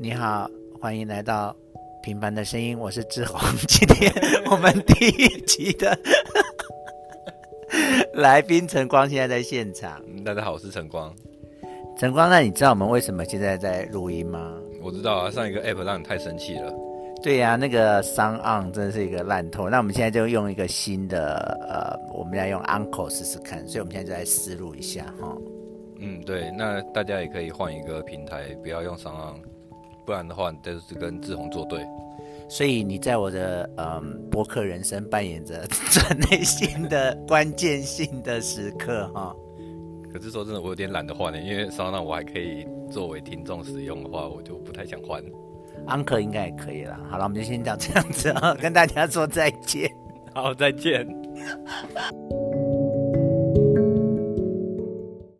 你好，欢迎来到《平凡的声音》，我是志宏。今天我们第一集的 来宾陈光现在在现场。嗯大家好，我是晨光。陈光，那你知道我们为什么现在在录音吗？我知道啊，上一个 app 让你太生气了。对呀、那个 Sound On 真的是一个烂透。那我们现在就用一个新的，呃，我们要用 Uncle 试试看。所以我们现在就来试录一下哈。嗯，对，那大家也可以换一个平台，不要用商岸，不然的话，你就是跟志宏作对。所以你在我的嗯博客人生扮演着转内心的关键性的时刻哈。可是说真的，我有点懒得换呢，因为商岸我还可以作为听众使用的话，我就不太想换。Uncle 应该也可以了。好了，我们就先讲这样子啊，跟大家说再见。好，再见。